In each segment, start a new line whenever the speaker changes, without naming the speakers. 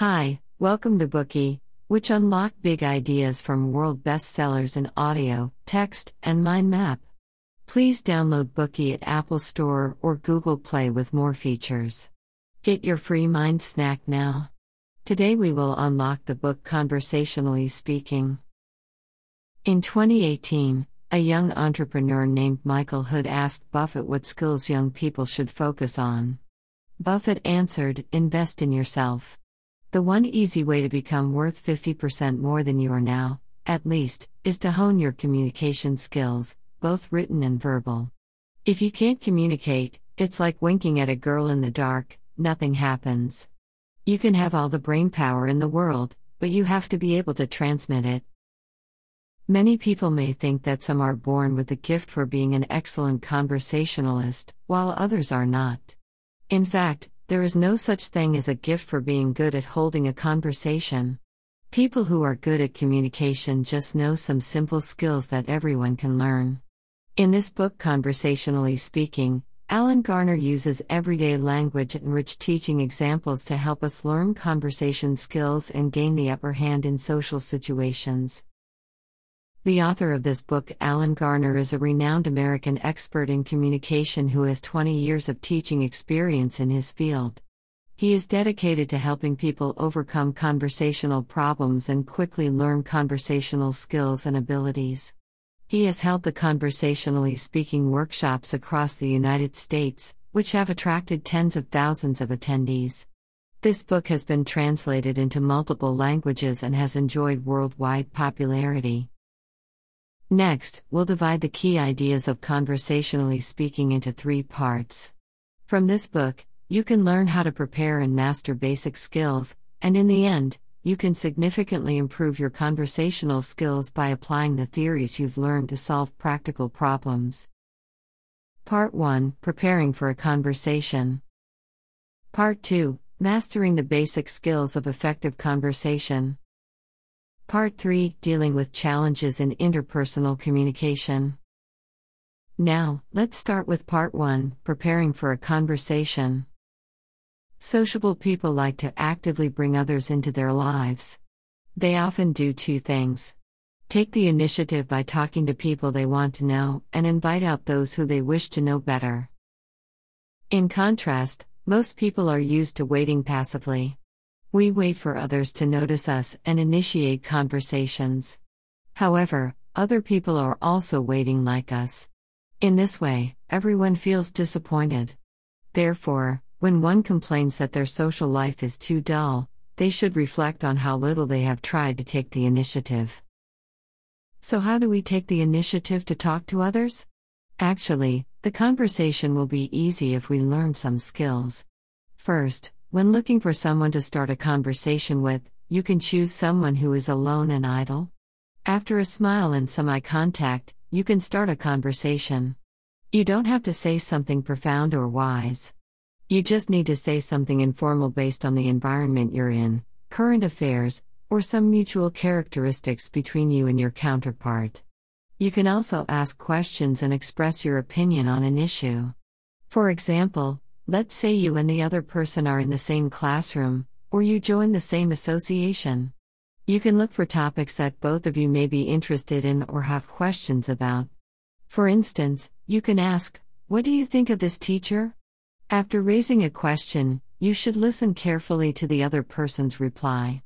Hi, welcome to Bookey, which unlock big ideas from world bestsellers in audio, text, and mind map. Please download Bookey at Apple Store or Google Play with more features. Get your free mind snack now. Today we will unlock the book Conversationally Speaking. In 2018, a young entrepreneur named Michael Hood asked Buffett what skills young people should focus on. Buffett answered Invest in yourself. The one easy way to become worth 50% more than you are now, at least, is to hone your communication skills, both written and verbal. If you can't communicate, it's like winking at a girl in the dark, nothing happens. You can have all the brain power in the world, but you have to be able to transmit it. Many people may think that some are born with the gift for being an excellent conversationalist, while others are not. In fact, there is no such thing as a gift for being good at holding a conversation. People who are good at communication just know some simple skills that everyone can learn. In this book, Conversationally Speaking, Alan Garner uses everyday language and rich teaching examples to help us learn conversation skills and gain the upper hand in social situations. The author of this book, Alan Garner, is a renowned American expert in communication who has 20 years of teaching experience in his field. He is dedicated to helping people overcome conversational problems and quickly learn conversational skills and abilities. He has held the conversationally speaking workshops across the United States, which have attracted tens of thousands of attendees. This book has been translated into multiple languages and has enjoyed worldwide popularity. Next, we'll divide the key ideas of conversationally speaking into three parts. From this book, you can learn how to prepare and master basic skills, and in the end, you can significantly improve your conversational skills by applying the theories you've learned to solve practical problems. Part 1 Preparing for a Conversation. Part 2 Mastering the Basic Skills of Effective Conversation. Part 3 Dealing with Challenges in Interpersonal Communication. Now, let's start with Part 1 Preparing for a Conversation. Sociable people like to actively bring others into their lives. They often do two things take the initiative by talking to people they want to know, and invite out those who they wish to know better. In contrast, most people are used to waiting passively. We wait for others to notice us and initiate conversations. However, other people are also waiting like us. In this way, everyone feels disappointed. Therefore, when one complains that their social life is too dull, they should reflect on how little they have tried to take the initiative. So, how do we take the initiative to talk to others? Actually, the conversation will be easy if we learn some skills. First, when looking for someone to start a conversation with, you can choose someone who is alone and idle. After a smile and some eye contact, you can start a conversation. You don't have to say something profound or wise. You just need to say something informal based on the environment you're in, current affairs, or some mutual characteristics between you and your counterpart. You can also ask questions and express your opinion on an issue. For example, Let's say you and the other person are in the same classroom, or you join the same association. You can look for topics that both of you may be interested in or have questions about. For instance, you can ask, What do you think of this teacher? After raising a question, you should listen carefully to the other person's reply.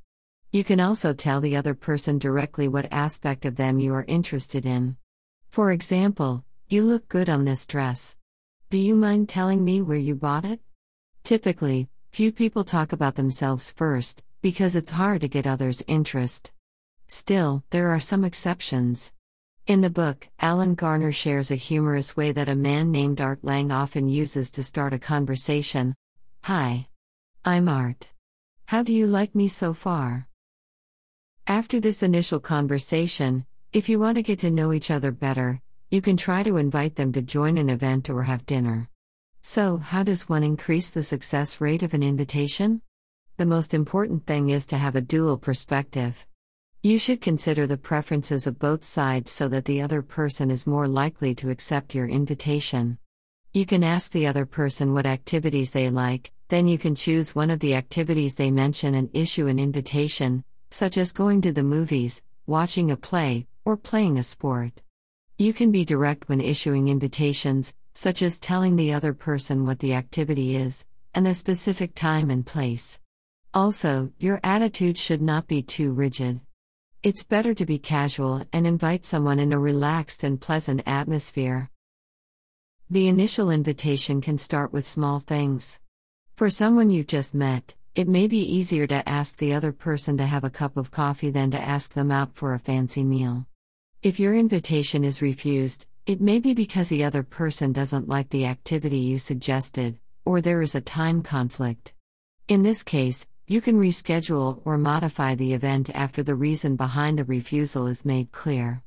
You can also tell the other person directly what aspect of them you are interested in. For example, you look good on this dress. Do you mind telling me where you bought it? Typically, few people talk about themselves first, because it's hard to get others' interest. Still, there are some exceptions. In the book, Alan Garner shares a humorous way that a man named Art Lang often uses to start a conversation. Hi. I'm Art. How do you like me so far? After this initial conversation, if you want to get to know each other better, you can try to invite them to join an event or have dinner. So, how does one increase the success rate of an invitation? The most important thing is to have a dual perspective. You should consider the preferences of both sides so that the other person is more likely to accept your invitation. You can ask the other person what activities they like, then you can choose one of the activities they mention and issue an invitation, such as going to the movies, watching a play, or playing a sport. You can be direct when issuing invitations, such as telling the other person what the activity is, and the specific time and place. Also, your attitude should not be too rigid. It's better to be casual and invite someone in a relaxed and pleasant atmosphere. The initial invitation can start with small things. For someone you've just met, it may be easier to ask the other person to have a cup of coffee than to ask them out for a fancy meal. If your invitation is refused, it may be because the other person doesn't like the activity you suggested, or there is a time conflict. In this case, you can reschedule or modify the event after the reason behind the refusal is made clear.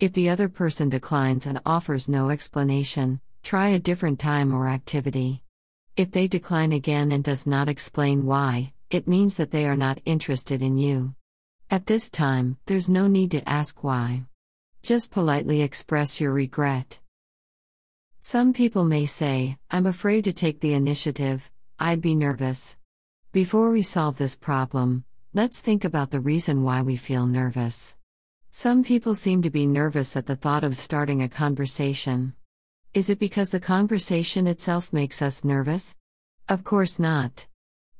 If the other person declines and offers no explanation, try a different time or activity. If they decline again and does not explain why, it means that they are not interested in you. At this time, there's no need to ask why. Just politely express your regret. Some people may say, I'm afraid to take the initiative, I'd be nervous. Before we solve this problem, let's think about the reason why we feel nervous. Some people seem to be nervous at the thought of starting a conversation. Is it because the conversation itself makes us nervous? Of course not.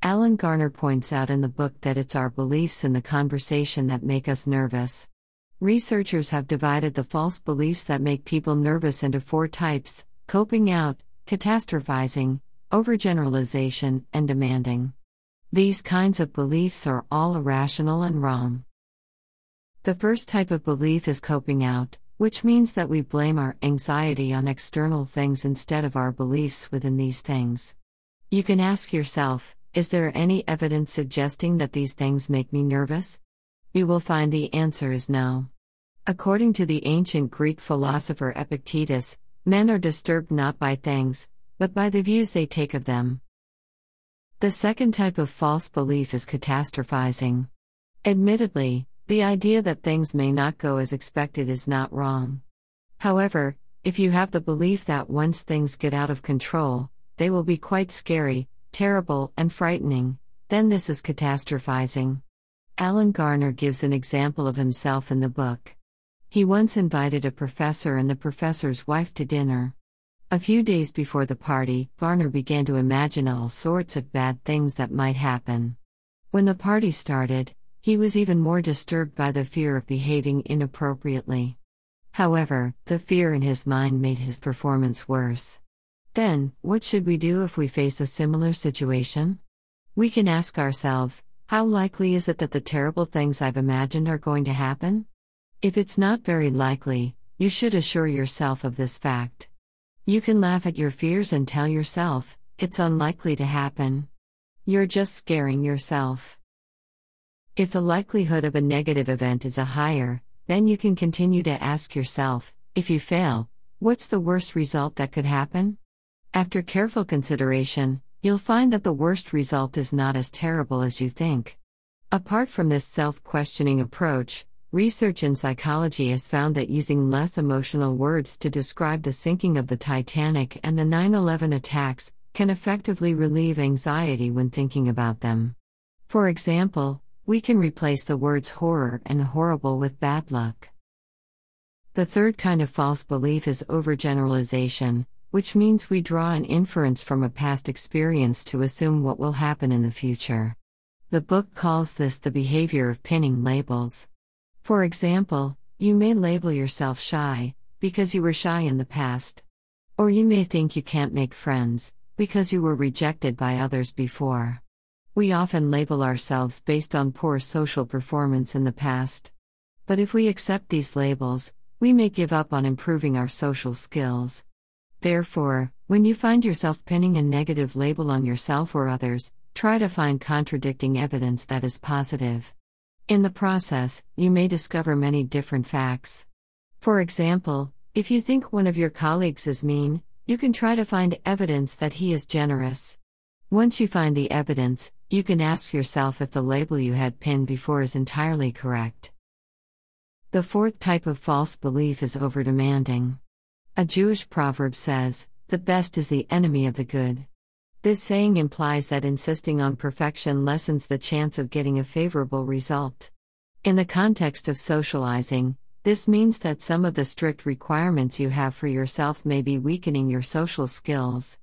Alan Garner points out in the book that it's our beliefs in the conversation that make us nervous. Researchers have divided the false beliefs that make people nervous into four types coping out, catastrophizing, overgeneralization, and demanding. These kinds of beliefs are all irrational and wrong. The first type of belief is coping out, which means that we blame our anxiety on external things instead of our beliefs within these things. You can ask yourself Is there any evidence suggesting that these things make me nervous? You will find the answer is no. According to the ancient Greek philosopher Epictetus, men are disturbed not by things, but by the views they take of them. The second type of false belief is catastrophizing. Admittedly, the idea that things may not go as expected is not wrong. However, if you have the belief that once things get out of control, they will be quite scary, terrible, and frightening, then this is catastrophizing. Alan Garner gives an example of himself in the book. He once invited a professor and the professor's wife to dinner. A few days before the party, Garner began to imagine all sorts of bad things that might happen. When the party started, he was even more disturbed by the fear of behaving inappropriately. However, the fear in his mind made his performance worse. Then, what should we do if we face a similar situation? We can ask ourselves how likely is it that the terrible things I've imagined are going to happen? If it's not very likely, you should assure yourself of this fact. You can laugh at your fears and tell yourself, it's unlikely to happen. You're just scaring yourself. If the likelihood of a negative event is a higher, then you can continue to ask yourself, if you fail, what's the worst result that could happen? After careful consideration, you'll find that the worst result is not as terrible as you think. Apart from this self questioning approach, Research in psychology has found that using less emotional words to describe the sinking of the Titanic and the 9 11 attacks can effectively relieve anxiety when thinking about them. For example, we can replace the words horror and horrible with bad luck. The third kind of false belief is overgeneralization, which means we draw an inference from a past experience to assume what will happen in the future. The book calls this the behavior of pinning labels. For example, you may label yourself shy, because you were shy in the past. Or you may think you can't make friends, because you were rejected by others before. We often label ourselves based on poor social performance in the past. But if we accept these labels, we may give up on improving our social skills. Therefore, when you find yourself pinning a negative label on yourself or others, try to find contradicting evidence that is positive. In the process, you may discover many different facts. For example, if you think one of your colleagues is mean, you can try to find evidence that he is generous. Once you find the evidence, you can ask yourself if the label you had pinned before is entirely correct. The fourth type of false belief is overdemanding. A Jewish proverb says, The best is the enemy of the good. This saying implies that insisting on perfection lessens the chance of getting a favorable result. In the context of socializing, this means that some of the strict requirements you have for yourself may be weakening your social skills.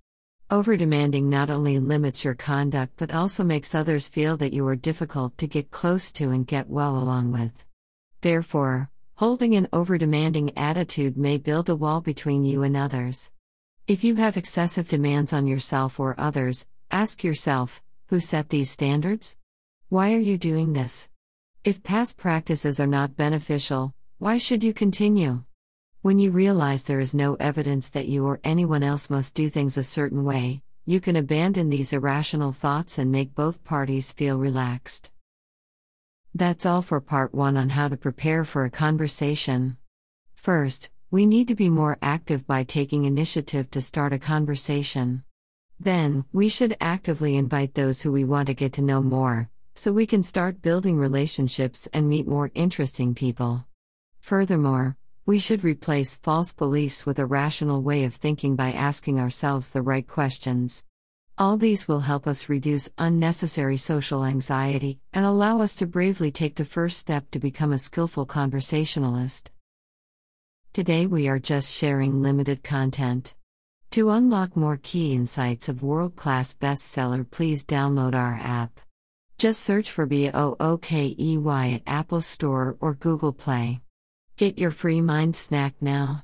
Overdemanding not only limits your conduct but also makes others feel that you are difficult to get close to and get well along with. Therefore, holding an over demanding attitude may build a wall between you and others. If you have excessive demands on yourself or others, ask yourself who set these standards? Why are you doing this? If past practices are not beneficial, why should you continue? When you realize there is no evidence that you or anyone else must do things a certain way, you can abandon these irrational thoughts and make both parties feel relaxed. That's all for part 1 on how to prepare for a conversation. First, we need to be more active by taking initiative to start a conversation. Then, we should actively invite those who we want to get to know more, so we can start building relationships and meet more interesting people. Furthermore, we should replace false beliefs with a rational way of thinking by asking ourselves the right questions. All these will help us reduce unnecessary social anxiety and allow us to bravely take the first step to become a skillful conversationalist. Today we are just sharing limited content. To unlock more key insights of world class bestseller, please download our app. Just search for BOOKEY at Apple Store or Google Play. Get your free mind snack now.